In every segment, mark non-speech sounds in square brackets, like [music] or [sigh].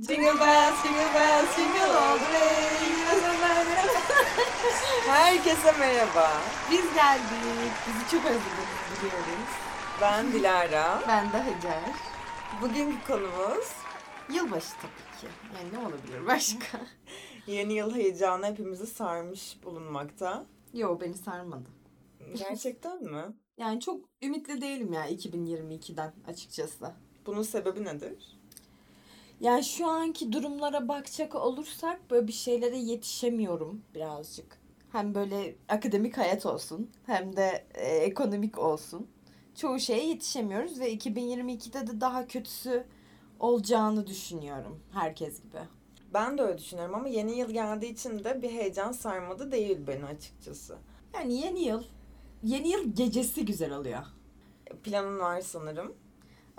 Jingle bells, jingle bells, jingle all the way. [laughs] Herkese merhaba. Biz geldik. Bizi çok özlediniz biliyoruz. Ben Dilara. Ben de Hacer. Bugünkü konumuz Yılbaşı tabii ki. Yani ne olabilir başka? [laughs] yeni yıl heyecanı hepimizi sarmış bulunmakta. Yo beni sarmadı. Gerçekten mi? Yani çok ümitli değilim ya 2022'den açıkçası. Bunun sebebi nedir? Yani şu anki durumlara bakacak olursak böyle bir şeylere yetişemiyorum birazcık. Hem böyle akademik hayat olsun hem de e, ekonomik olsun. Çoğu şeye yetişemiyoruz ve 2022'de de daha kötüsü olacağını düşünüyorum herkes gibi. Ben de öyle düşünüyorum ama yeni yıl geldiği için de bir heyecan sarmadı değil beni açıkçası. Yani yeni yıl, yeni yıl gecesi güzel oluyor. Planın var sanırım.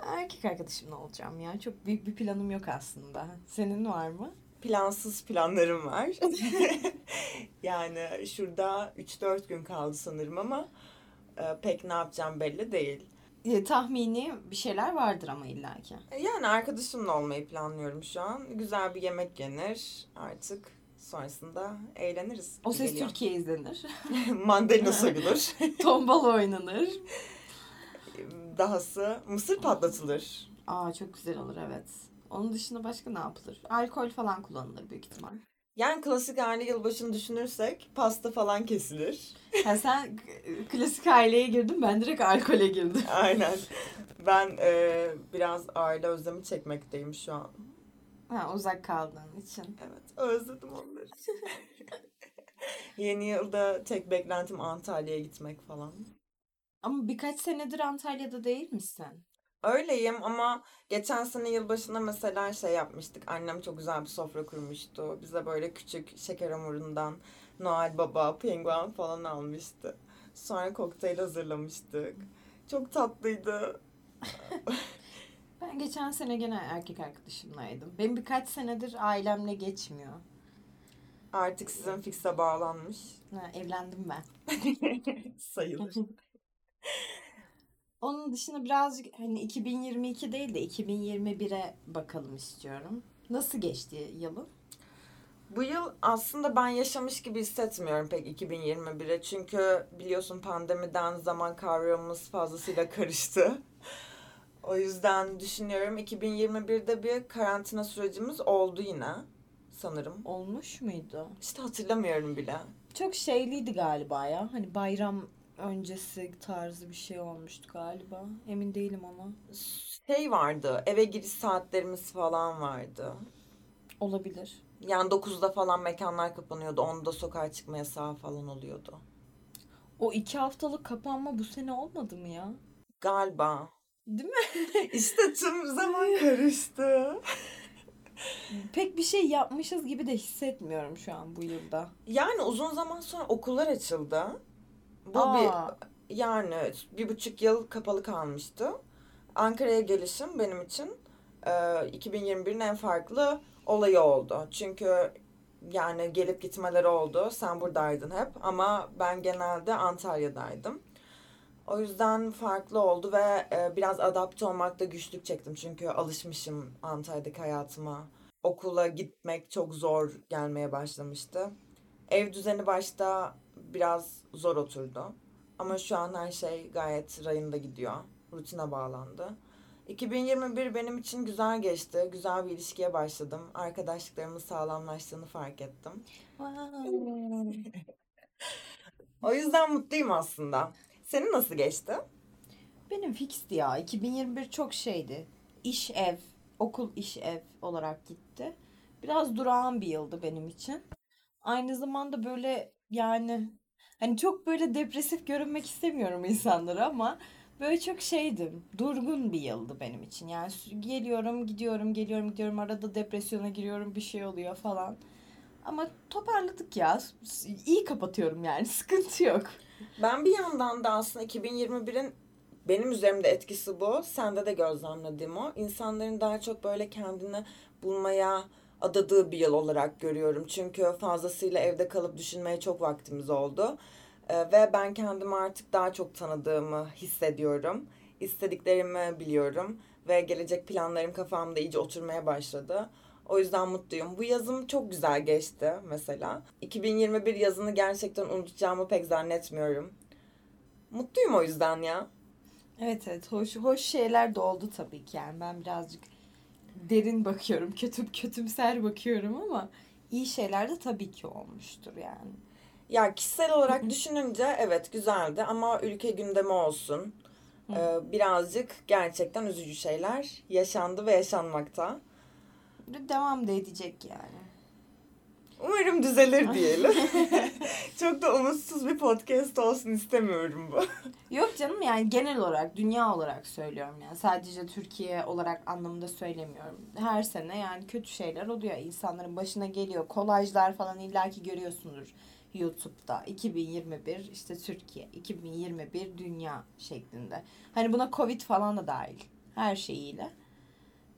Erkek arkadaşımla olacağım ya. Çok büyük bir planım yok aslında. Senin var mı? Plansız planlarım var. [laughs] yani şurada 3-4 gün kaldı sanırım ama e, pek ne yapacağım belli değil. E, tahmini bir şeyler vardır ama illaki. Yani arkadaşımla olmayı planlıyorum şu an. Güzel bir yemek yenir artık. Sonrasında eğleniriz. O ses geliyor. Türkiye izlenir. [laughs] Mandalina soyulur. [laughs] Tombala oynanır. Dahası mısır patlatılır. Aa çok güzel olur evet. Onun dışında başka ne yapılır? Alkol falan kullanılır büyük ihtimal. Yani klasik aile yılbaşını düşünürsek pasta falan kesilir. [laughs] Ha sen klasik aileye girdin ben direkt alkole girdim. [laughs] Aynen. Ben e, biraz aile özlemi çekmekteyim şu an. Ha uzak kaldığın için. Evet özledim onları. [laughs] Yeni yılda tek beklentim Antalya'ya gitmek falan. Ama birkaç senedir Antalya'da değil misin? Öyleyim ama geçen sene yılbaşında mesela şey yapmıştık. Annem çok güzel bir sofra kurmuştu. Bize böyle küçük şeker hamurundan Noel Baba, penguen falan almıştı. Sonra kokteyl hazırlamıştık. Çok tatlıydı. Ben geçen sene gene erkek arkadaşımlaydım. Benim birkaç senedir ailemle geçmiyor. Artık sizin fikse bağlanmış. Ha, evlendim ben. [laughs] Sayılır. [laughs] Onun dışında birazcık hani 2022 değil de 2021'e bakalım istiyorum. Nasıl geçti yılın? Bu yıl aslında ben yaşamış gibi hissetmiyorum pek 2021'e. Çünkü biliyorsun pandemiden zaman kavramımız fazlasıyla karıştı. O yüzden düşünüyorum 2021'de bir karantina sürecimiz oldu yine sanırım. Olmuş muydu? İşte hatırlamıyorum bile. Çok şeyliydi galiba ya. Hani bayram öncesi tarzı bir şey olmuştu galiba. Emin değilim ona. Şey vardı, eve giriş saatlerimiz falan vardı. Olabilir. Yani 9'da falan mekanlar kapanıyordu. 10'da sokağa çıkma yasağı falan oluyordu. O iki haftalık kapanma bu sene olmadı mı ya? Galiba. Değil mi? [laughs] İşte tüm zaman karıştı. [laughs] Pek bir şey yapmışız gibi de hissetmiyorum şu an bu yılda. Yani uzun zaman sonra okullar açıldı. Bu Aa. bir yani bir buçuk yıl kapalı kalmıştı. Ankara'ya gelişim benim için e, 2021'in en farklı olayı oldu. Çünkü yani gelip gitmeleri oldu. Sen buradaydın hep ama ben genelde Antalya'daydım. O yüzden farklı oldu ve e, biraz adapte olmakta güçlük çektim. Çünkü alışmışım Antalya'daki hayatıma. Okula gitmek çok zor gelmeye başlamıştı. Ev düzeni başta biraz zor oturdu. Ama şu an her şey gayet rayında gidiyor. Rutine bağlandı. 2021 benim için güzel geçti. Güzel bir ilişkiye başladım. Arkadaşlıklarımın sağlamlaştığını fark ettim. [laughs] O yüzden mutluyum aslında. Senin nasıl geçti? Benim fixti ya. 2021 çok şeydi. İş ev, okul iş ev olarak gitti. Biraz durağan bir yıldı benim için. Aynı zamanda böyle yani hani çok böyle depresif görünmek istemiyorum insanlara ama böyle çok şeydim. Durgun bir yıldı benim için. Yani geliyorum, gidiyorum, geliyorum, gidiyorum. Arada depresyona giriyorum, bir şey oluyor falan. Ama toparladık ya. İyi kapatıyorum yani. [laughs] Sıkıntı yok. Ben bir yandan da aslında 2021'in benim üzerimde etkisi bu. Sende de gözlemlediğim o. İnsanların daha çok böyle kendini bulmaya adadığı bir yıl olarak görüyorum. Çünkü fazlasıyla evde kalıp düşünmeye çok vaktimiz oldu. Ee, ve ben kendimi artık daha çok tanıdığımı hissediyorum. İstediklerimi biliyorum. Ve gelecek planlarım kafamda iyice oturmaya başladı. O yüzden mutluyum. Bu yazım çok güzel geçti mesela. 2021 yazını gerçekten unutacağımı pek zannetmiyorum. Mutluyum o yüzden ya. Evet evet hoş hoş şeyler de oldu tabii ki yani ben birazcık derin bakıyorum kötü kötümser bakıyorum ama iyi şeyler de tabii ki olmuştur yani. Ya kişisel olarak düşününce evet güzeldi ama ülke gündemi olsun. Ee, birazcık gerçekten üzücü şeyler yaşandı ve yaşanmakta. Devam da edecek yani. Umarım düzelir [laughs] diyelim. [laughs] Çok da umutsuz bir podcast olsun istemiyorum bu. [laughs] Yok canım yani genel olarak dünya olarak söylüyorum yani sadece Türkiye olarak anlamında söylemiyorum. Her sene yani kötü şeyler oluyor insanların başına geliyor. Kolajlar falan illaki görüyorsundur YouTube'da 2021 işte Türkiye 2021 dünya şeklinde. Hani buna Covid falan da dahil her şeyiyle.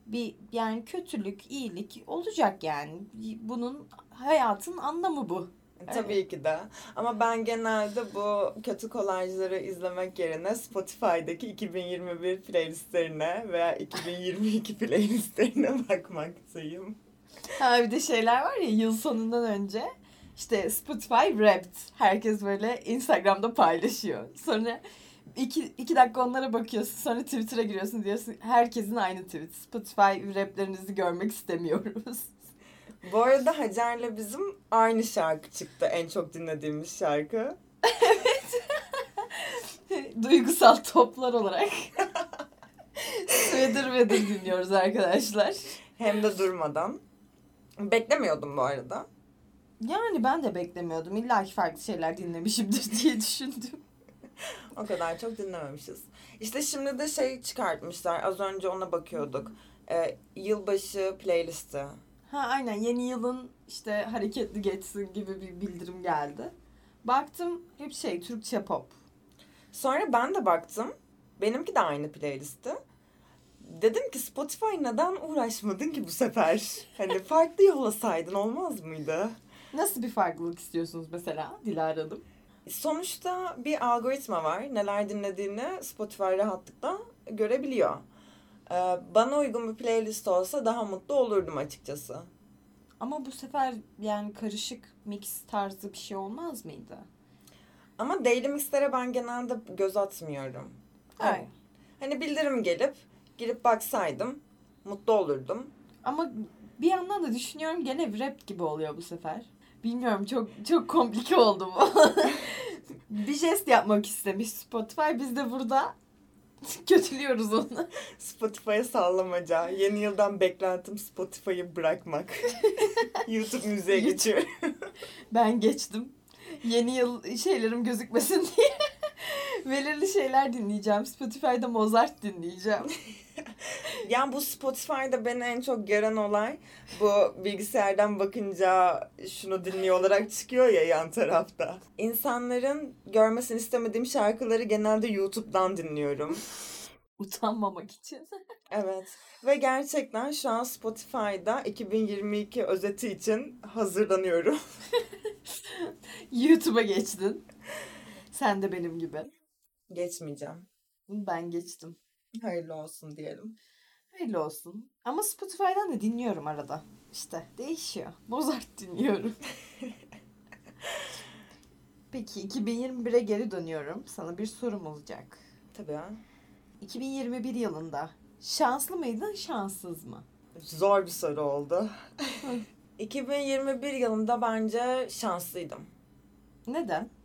Bir yani kötülük, iyilik olacak yani. Bunun hayatın anlamı bu. [laughs] Tabii ki de. Ama ben genelde bu kötü kolajları izlemek yerine Spotify'daki 2021 playlistlerine veya 2022 [laughs] playlistlerine bakmaktayım. Ha bir de şeyler var ya yıl sonundan önce işte Spotify Wrapped. Herkes böyle Instagram'da paylaşıyor. Sonra iki, iki dakika onlara bakıyorsun. Sonra Twitter'a giriyorsun diyorsun. Herkesin aynı tweet. Spotify Wrapp'lerinizi görmek istemiyoruz. Bu arada Hacer'le bizim aynı şarkı çıktı. En çok dinlediğimiz şarkı. evet. [laughs] Duygusal toplar olarak. Sweater Weather dinliyoruz arkadaşlar. Hem de durmadan. Beklemiyordum bu arada. Yani ben de beklemiyordum. İlla ki farklı şeyler dinlemişimdir [laughs] diye düşündüm. o kadar çok dinlememişiz. İşte şimdi de şey çıkartmışlar. Az önce ona bakıyorduk. Ee, yılbaşı playlisti. Ha aynen yeni yılın işte hareketli geçsin gibi bir bildirim geldi. Baktım hep şey Türkçe pop. Sonra ben de baktım. Benimki de aynı playlisti. Dedim ki Spotify neden uğraşmadın ki bu sefer? Hani farklı yollasaydın olmaz mıydı? Nasıl bir farklılık istiyorsunuz mesela Dilara Hanım? Sonuçta bir algoritma var. Neler dinlediğini Spotify rahatlıkla görebiliyor. Ee, bana uygun bir playlist olsa daha mutlu olurdum açıkçası. Ama bu sefer yani karışık mix tarzı bir şey olmaz mıydı? Ama daily mixlere ben genelde göz atmıyorum. Evet. Hani bildirim gelip girip baksaydım mutlu olurdum. Ama bir yandan da düşünüyorum gene rap gibi oluyor bu sefer. Bilmiyorum çok çok komplike oldu bu. [laughs] bir jest yapmak istemiş Spotify. Biz de burada [laughs] kötülüyoruz onu. Spotify'a sallamaca. Yeni yıldan beklentim Spotify'ı bırakmak. [laughs] YouTube müziğe geçiyor. ben geçtim. Yeni yıl şeylerim gözükmesin diye. [laughs] Belirli şeyler dinleyeceğim. Spotify'da Mozart dinleyeceğim. [laughs] yani bu Spotify'da beni en çok gören olay bu bilgisayardan bakınca şunu dinliyor olarak çıkıyor ya yan tarafta. İnsanların görmesini istemediğim şarkıları genelde YouTube'dan dinliyorum. Utanmamak için. [laughs] evet. Ve gerçekten şu an Spotify'da 2022 özeti için hazırlanıyorum. YouTube'a geçtin. Sen de benim gibi. Geçmeyeceğim. Ben geçtim. Hayırlı olsun diyelim. Hayırlı olsun. Ama Spotify'dan da dinliyorum arada. İşte değişiyor. Mozart dinliyorum. [laughs] Peki 2021'e geri dönüyorum. Sana bir sorum olacak. Tabii ya. 2021 yılında şanslı mıydın, şanssız mı? Zor bir soru oldu. [laughs] 2021 yılında bence şanslıydım. Neden?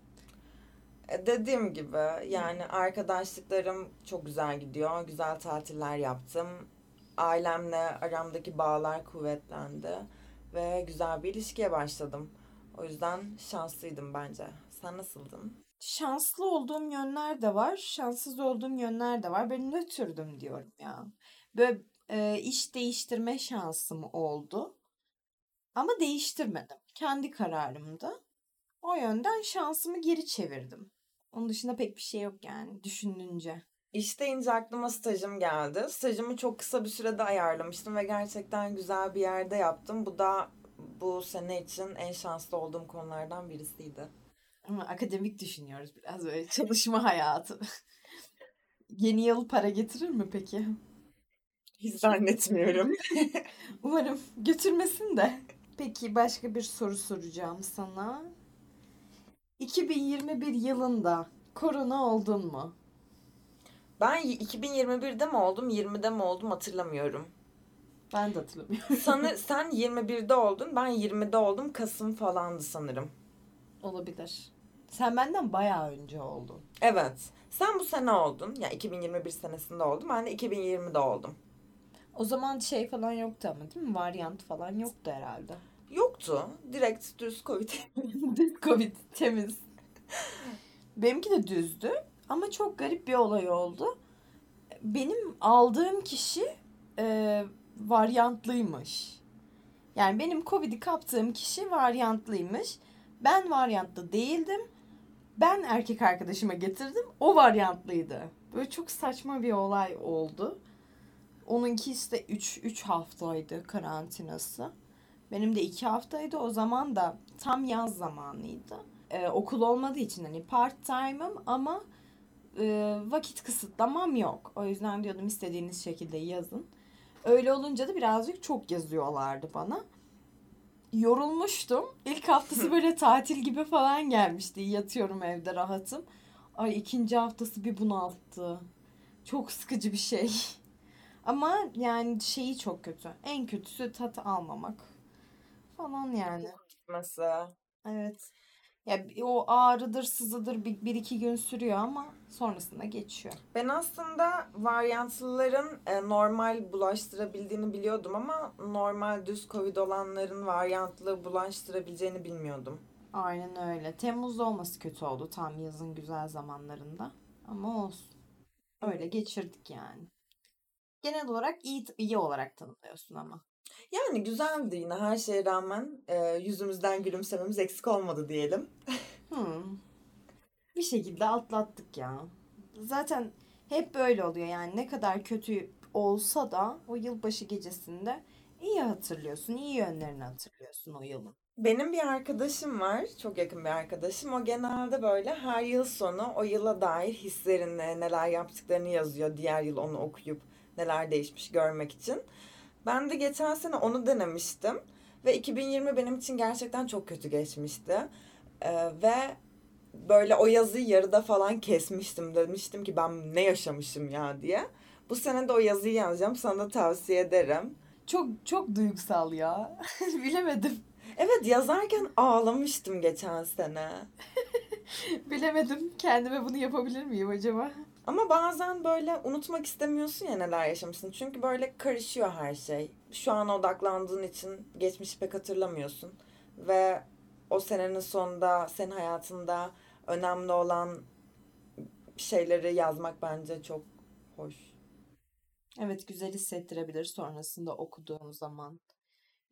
Dediğim gibi yani arkadaşlıklarım çok güzel gidiyor. Güzel tatiller yaptım. Ailemle aramdaki bağlar kuvvetlendi. Ve güzel bir ilişkiye başladım. O yüzden şanslıydım bence. Sen nasıldın? Şanslı olduğum yönler de var, şanssız olduğum yönler de var. Ben nötrdüm diyorum ya. Böyle e, iş değiştirme şansım oldu. Ama değiştirmedim. Kendi kararımdı. O yönden şansımı geri çevirdim. Onun dışında pek bir şey yok yani düşününce. İş deyince aklıma stajım geldi. Stajımı çok kısa bir sürede ayarlamıştım ve gerçekten güzel bir yerde yaptım. Bu da bu sene için en şanslı olduğum konulardan birisiydi. Ama akademik düşünüyoruz biraz böyle [laughs] çalışma hayatı. [laughs] Yeni yıl para getirir mi peki? Hiç zannetmiyorum. [laughs] Umarım götürmesin de. Peki başka bir soru soracağım sana. 2021 yılında korona oldun mu? Ben 2021'de mi oldum, 20'de mi oldum hatırlamıyorum. Ben de hatırlamıyorum. Sanır, [laughs] sen 21'de oldun, ben 20'de oldum. Kasım falandı sanırım. Olabilir. Sen benden bayağı önce oldun. Evet. Sen bu sene oldun. Ya 2021 senesinde oldum. Ben de 2020'de oldum. O zaman şey falan yoktu ama değil mi? Varyant falan yoktu herhalde. Yoktu. Direkt düz Covid. [laughs] Düz Covid temiz. Benimki de düzdü ama çok garip bir olay oldu. Benim aldığım kişi e, varyantlıymış. Yani benim Covid'i kaptığım kişi varyantlıymış. Ben varyantlı değildim. Ben erkek arkadaşıma getirdim. O varyantlıydı. Böyle çok saçma bir olay oldu. Onunki işte 3 3 haftaydı karantinası. Benim de 2 haftaydı. O zaman da tam yaz zamanıydı. Ee, okul olmadığı için hani part time'ım ama e, vakit kısıtlamam yok. O yüzden diyordum istediğiniz şekilde yazın. Öyle olunca da birazcık çok yazıyorlardı bana. Yorulmuştum. İlk haftası böyle tatil gibi falan gelmişti. Yatıyorum evde rahatım. Ay ikinci haftası bir bunalttı. Çok sıkıcı bir şey. [laughs] Ama yani şeyi çok kötü. En kötüsü tat almamak. Falan yani. Mesela. Evet. Ya o ağrıdır, sızıdır bir, bir iki gün sürüyor ama sonrasında geçiyor. Ben aslında varyantlıların e, normal bulaştırabildiğini biliyordum ama normal düz Covid olanların varyantlı bulaştırabileceğini bilmiyordum. Aynen öyle. Temmuz'da olması kötü oldu tam yazın güzel zamanlarında. Ama olsun. Öyle geçirdik yani. Genel olarak iyi iyi olarak tanımlıyorsun ama. Yani güzeldi yine her şeye rağmen e, yüzümüzden gülümsememiz eksik olmadı diyelim. [laughs] Hmm. Bir şekilde atlattık ya. Zaten hep böyle oluyor yani ne kadar kötü olsa da o yılbaşı gecesinde iyi hatırlıyorsun, iyi yönlerini hatırlıyorsun o yılın. Benim bir arkadaşım var, çok yakın bir arkadaşım. O genelde böyle her yıl sonu o yıla dair hislerini, neler yaptıklarını yazıyor. Diğer yıl onu okuyup neler değişmiş görmek için. Ben de geçen sene onu denemiştim. Ve 2020 benim için gerçekten çok kötü geçmişti. Ee, ve böyle o yazıyı yarıda falan kesmiştim. Demiştim ki ben ne yaşamışım ya diye. Bu sene de o yazıyı yazacağım. Sana da tavsiye ederim. Çok çok duygusal ya. [laughs] Bilemedim. Evet yazarken ağlamıştım geçen sene. [laughs] Bilemedim. Kendime bunu yapabilir miyim acaba? Ama bazen böyle unutmak istemiyorsun ya neler yaşamışsın. Çünkü böyle karışıyor her şey. Şu an odaklandığın için geçmişi pek hatırlamıyorsun. Ve o senenin sonunda senin hayatında önemli olan şeyleri yazmak bence çok hoş. Evet güzel hissettirebilir sonrasında okuduğun zaman.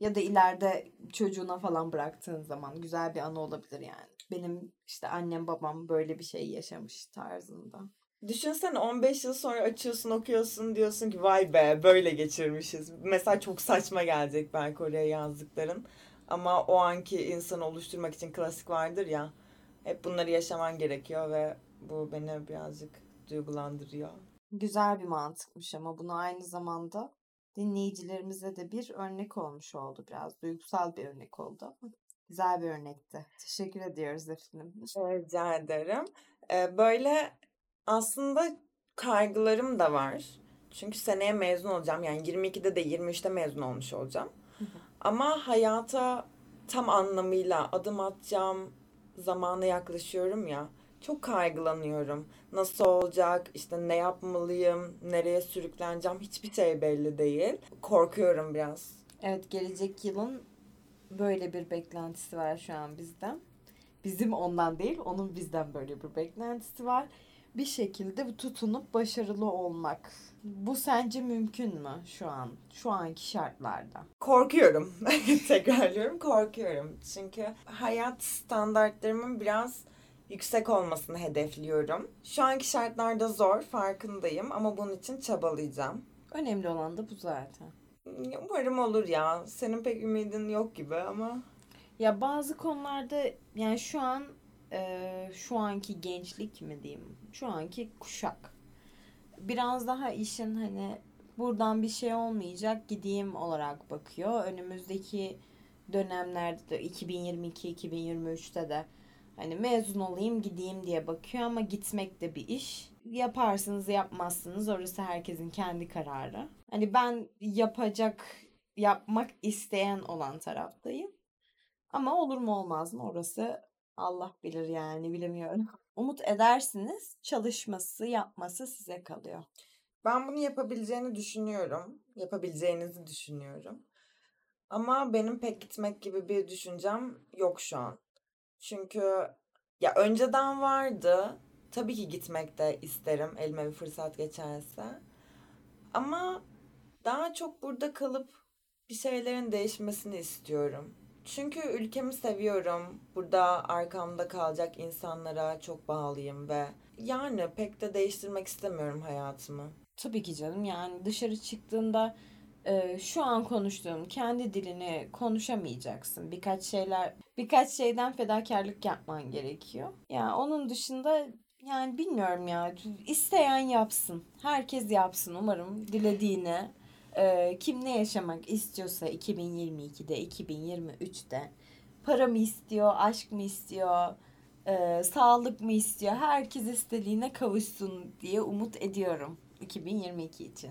Ya da ileride çocuğuna falan bıraktığın zaman güzel bir anı olabilir yani. Benim işte annem babam böyle bir şey yaşamış tarzında. Düşünsene 15 yıl sonra açıyorsun okuyorsun diyorsun ki vay be böyle geçirmişiz. Mesela çok saçma gelecek belki oraya yazdıkların. Ama o anki insanı oluşturmak için klasik vardır ya. Hep bunları yaşaman gerekiyor ve bu beni birazcık duygulandırıyor. Güzel bir mantıkmış ama bunu aynı zamanda dinleyicilerimize de bir örnek olmuş oldu. Biraz duygusal bir örnek oldu güzel bir örnekti. Teşekkür ediyoruz efendim. Rica ederim. Ee, böyle aslında kaygılarım da var. Çünkü seneye mezun olacağım. Yani 22'de de 23'te mezun olmuş olacağım. Ama hayata tam anlamıyla adım atacağım zamana yaklaşıyorum ya. Çok kaygılanıyorum. Nasıl olacak? İşte ne yapmalıyım? Nereye sürükleneceğim? Hiçbir şey belli değil. Korkuyorum biraz. Evet gelecek yılın böyle bir beklentisi var şu an bizden. Bizim ondan değil, onun bizden böyle bir beklentisi var. Bir şekilde tutunup başarılı olmak. Bu sence mümkün mü şu an? Şu anki şartlarda. Korkuyorum. [laughs] Tekrarlıyorum korkuyorum. Çünkü hayat standartlarımın biraz yüksek olmasını hedefliyorum. Şu anki şartlarda zor, farkındayım ama bunun için çabalayacağım. Önemli olan da bu zaten. Umarım olur ya. Senin pek ümidin yok gibi ama. Ya bazı konularda yani şu an e, şu anki gençlik mi diyeyim? Şu anki kuşak biraz daha işin hani buradan bir şey olmayacak gideyim olarak bakıyor. Önümüzdeki dönemlerde de 2022-2023'te de hani mezun olayım gideyim diye bakıyor ama gitmek de bir iş. Yaparsınız yapmazsınız orası herkesin kendi kararı. Hani ben yapacak yapmak isteyen olan taraftayım. Ama olur mu olmaz mı orası Allah bilir yani bilemiyorum. [laughs] Umut edersiniz çalışması yapması size kalıyor. Ben bunu yapabileceğini düşünüyorum. Yapabileceğinizi düşünüyorum. Ama benim pek gitmek gibi bir düşüncem yok şu an. Çünkü ya önceden vardı. Tabii ki gitmek de isterim elime bir fırsat geçerse. Ama daha çok burada kalıp bir şeylerin değişmesini istiyorum. Çünkü ülkemi seviyorum. Burada arkamda kalacak insanlara çok bağlıyım ve yani pek de değiştirmek istemiyorum hayatımı. Tabii ki canım yani dışarı çıktığında e, şu an konuştuğum kendi dilini konuşamayacaksın. Birkaç şeyler birkaç şeyden fedakarlık yapman gerekiyor. Ya yani onun dışında yani bilmiyorum ya isteyen yapsın. Herkes yapsın umarım dilediğini. E, kim ne yaşamak istiyorsa 2022'de 2023'te para mı istiyor, aşk mı istiyor, e, sağlık mı istiyor herkes istediğine kavuşsun diye umut ediyorum 2022 için.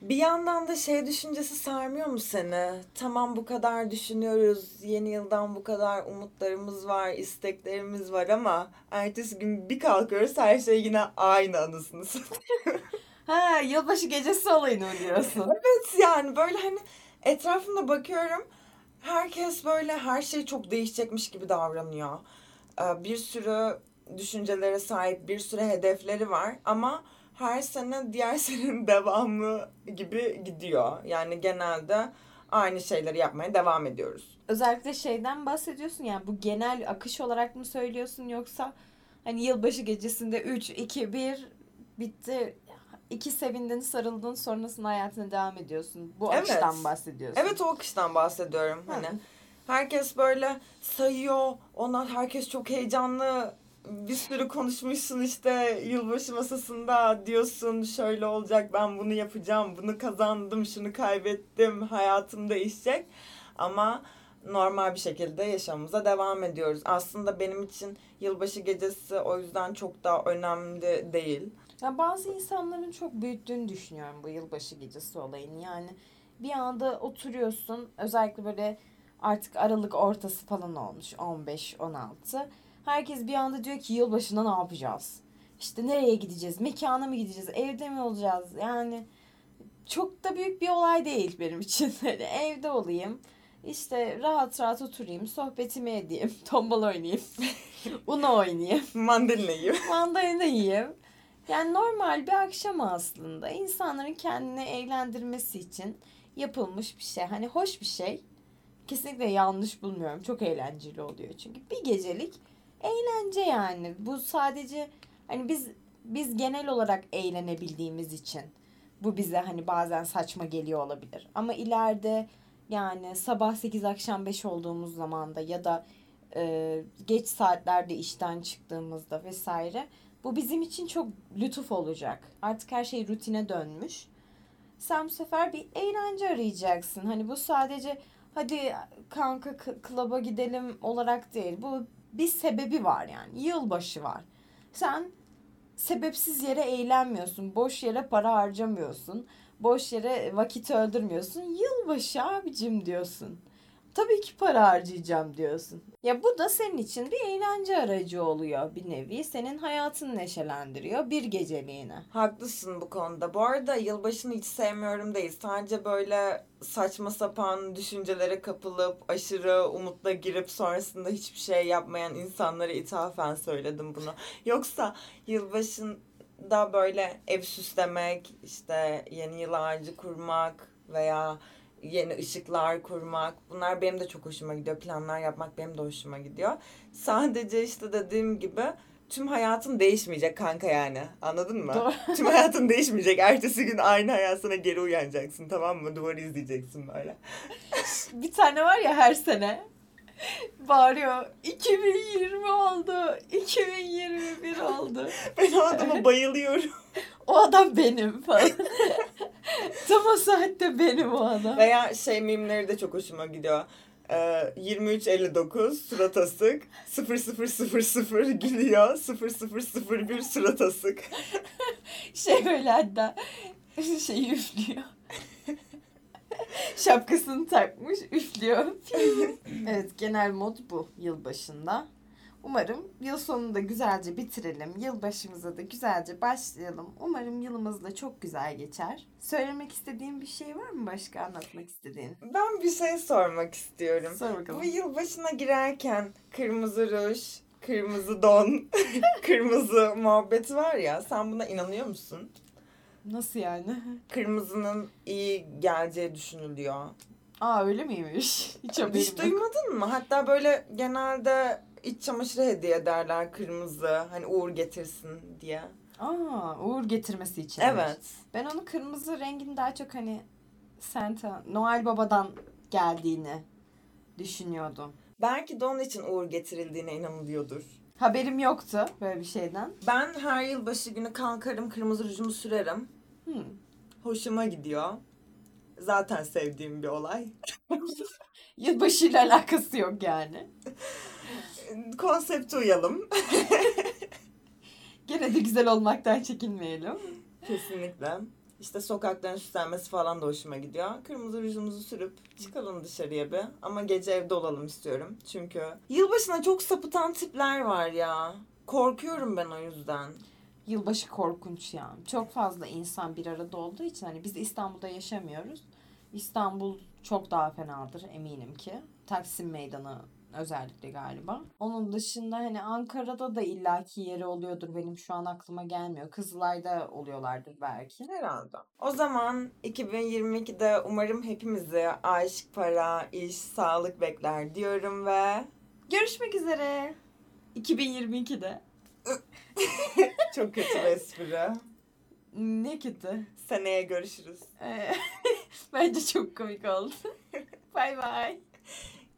Bir yandan da şey düşüncesi sarmıyor mu seni? Tamam bu kadar düşünüyoruz. Yeni yıldan bu kadar umutlarımız var, isteklerimiz var ama ertesi gün bir kalkıyoruz her şey yine aynı anısını satıyor. [laughs] ha yılbaşı gecesi olayını mı diyorsun? [laughs] evet yani böyle hani etrafımda bakıyorum. Herkes böyle her şey çok değişecekmiş gibi davranıyor. Bir sürü düşüncelere sahip, bir sürü hedefleri var ama her sene diğer [laughs] senenin devamı gibi gidiyor. Yani genelde aynı şeyleri yapmaya devam ediyoruz. Özellikle şeyden bahsediyorsun yani bu genel akış olarak mı söylüyorsun yoksa hani yılbaşı gecesinde 3, 2, 1 bitti iki sevindin sarıldın sonrasında hayatına devam ediyorsun. Bu evet. akıştan bahsediyorsun. Evet o akıştan bahsediyorum. Hani herkes böyle sayıyor. Onlar herkes çok heyecanlı bir sürü konuşmuşsun işte yılbaşı masasında diyorsun şöyle olacak ben bunu yapacağım bunu kazandım şunu kaybettim hayatım değişecek ama normal bir şekilde yaşamımıza devam ediyoruz. Aslında benim için yılbaşı gecesi o yüzden çok daha önemli değil. Ya bazı insanların çok büyüttüğünü düşünüyorum bu yılbaşı gecesi olayını. Yani bir anda oturuyorsun özellikle böyle artık Aralık ortası falan olmuş 15-16 Herkes bir anda diyor ki yılbaşında ne yapacağız? İşte nereye gideceğiz? Mekana mı gideceğiz? Evde mi olacağız? Yani çok da büyük bir olay değil benim için. [laughs] Hani evde olayım. İşte rahat rahat oturayım, sohbetimi edeyim, [laughs] tombal oynayayım, [laughs] uno oynayayım. Mandalina yiyeyim. Mandalina yiyeyim. Yani normal bir akşam aslında. insanların kendini eğlendirmesi için yapılmış bir şey. Hani hoş bir şey. Kesinlikle yanlış bulmuyorum. Çok eğlenceli oluyor çünkü. Bir gecelik eğlence yani. Bu sadece hani biz biz genel olarak eğlenebildiğimiz için bu bize hani bazen saçma geliyor olabilir. Ama ileride yani sabah 8 akşam 5 olduğumuz zamanda ya da e, geç saatlerde işten çıktığımızda vesaire bu bizim için çok lütuf olacak. Artık her şey rutine dönmüş. Sen bu sefer bir eğlence arayacaksın. Hani bu sadece hadi kanka klaba gidelim olarak değil. Bu bir sebebi var yani. Yılbaşı var. Sen sebepsiz yere eğlenmiyorsun. Boş yere para harcamıyorsun. Boş yere vakit öldürmüyorsun. Yılbaşı abicim diyorsun. Tabii ki para harcayacağım diyorsun. Ya bu da senin için bir eğlence aracı oluyor bir nevi. Senin hayatını neşelendiriyor bir geceliğine. Haklısın bu konuda. Bu arada yılbaşını hiç sevmiyorum değil. Sadece böyle saçma sapan düşüncelere kapılıp aşırı umutla girip sonrasında hiçbir şey yapmayan insanlara ithafen söyledim bunu. Yoksa yılbaşında böyle ev süslemek, işte yeni yıl ağacı kurmak veya yeni ışıklar kurmak. Bunlar benim de çok hoşuma gidiyor. Planlar yapmak benim de hoşuma gidiyor. Sadece işte dediğim gibi tüm hayatın değişmeyecek kanka yani. Anladın mı? Doğru. [laughs] tüm hayatın değişmeyecek. Ertesi gün aynı hayatına geri uyanacaksın tamam mı? Duvarı izleyeceksin böyle. [laughs] bir tane var ya her sene bağırıyor. 2020 oldu. 2021 oldu. ben o adama bayılıyorum. o adam benim falan. [laughs] [laughs] Tam o saatte benim o adam. Veya şey mimleri de çok hoşuma gidiyor. Ee, 23.59 surat asık 0000 gülüyor 0001 surat asık. [laughs] Şey böyle hatta [laughs] şey üflüyor. Şapkasını takmış üflüyor. evet genel mod bu yılbaşında. Umarım yıl sonunda güzelce bitirelim. Yılbaşımıza da güzelce başlayalım. Umarım yılımız da çok güzel geçer. Söylemek istediğin bir şey var mı başka anlatmak istediğin? Ben bir şey sormak istiyorum. Sor Bu bakalım. yılbaşına girerken kırmızı ruj, kırmızı don, [laughs] kırmızı muhabbeti var ya sen buna inanıyor musun? Nasıl yani? Kırmızının iyi geleceği düşünülüyor. Aa öyle miymiş? Hiç haberim Hiç duymadın mı? Hatta böyle genelde iç çamaşırı hediye ederler kırmızı. Hani uğur getirsin diye. Aa uğur getirmesi için. Evet. Ben onu kırmızı rengin daha çok hani Santa, Noel Baba'dan geldiğini düşünüyordum. Belki de onun için uğur getirildiğine inanılıyordur. Haberim yoktu böyle bir şeyden. Ben her yılbaşı günü kalkarım kırmızı rujumu sürerim. Hmm. Hoşuma gidiyor. Zaten sevdiğim bir olay. [laughs] Yılbaşıyla alakası yok yani. [laughs] Konsepte uyalım. [laughs] Gene de güzel olmaktan çekinmeyelim. Kesinlikle. İşte sokakların süslenmesi falan da hoşuma gidiyor. Kırmızı rujumuzu sürüp çıkalım dışarıya bir. Ama gece evde olalım istiyorum. Çünkü yılbaşına çok sapıtan tipler var ya. Korkuyorum ben o yüzden. Yılbaşı korkunç ya. Çok fazla insan bir arada olduğu için hani biz İstanbul'da yaşamıyoruz. İstanbul çok daha fenadır eminim ki. Taksim Meydanı özellikle galiba. Onun dışında hani Ankara'da da illaki yeri oluyordur. Benim şu an aklıma gelmiyor. Kızılay'da oluyorlardır belki. Herhalde. O zaman 2022'de umarım hepimizi aşk, para, iş, sağlık bekler diyorum ve Görüşmek üzere. 2022'de. [laughs] çok kötü bir espri. Ne kötü. Seneye görüşürüz. Ee, [laughs] Bence çok komik oldu. [laughs] Bay bay.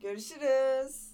Görüşürüz.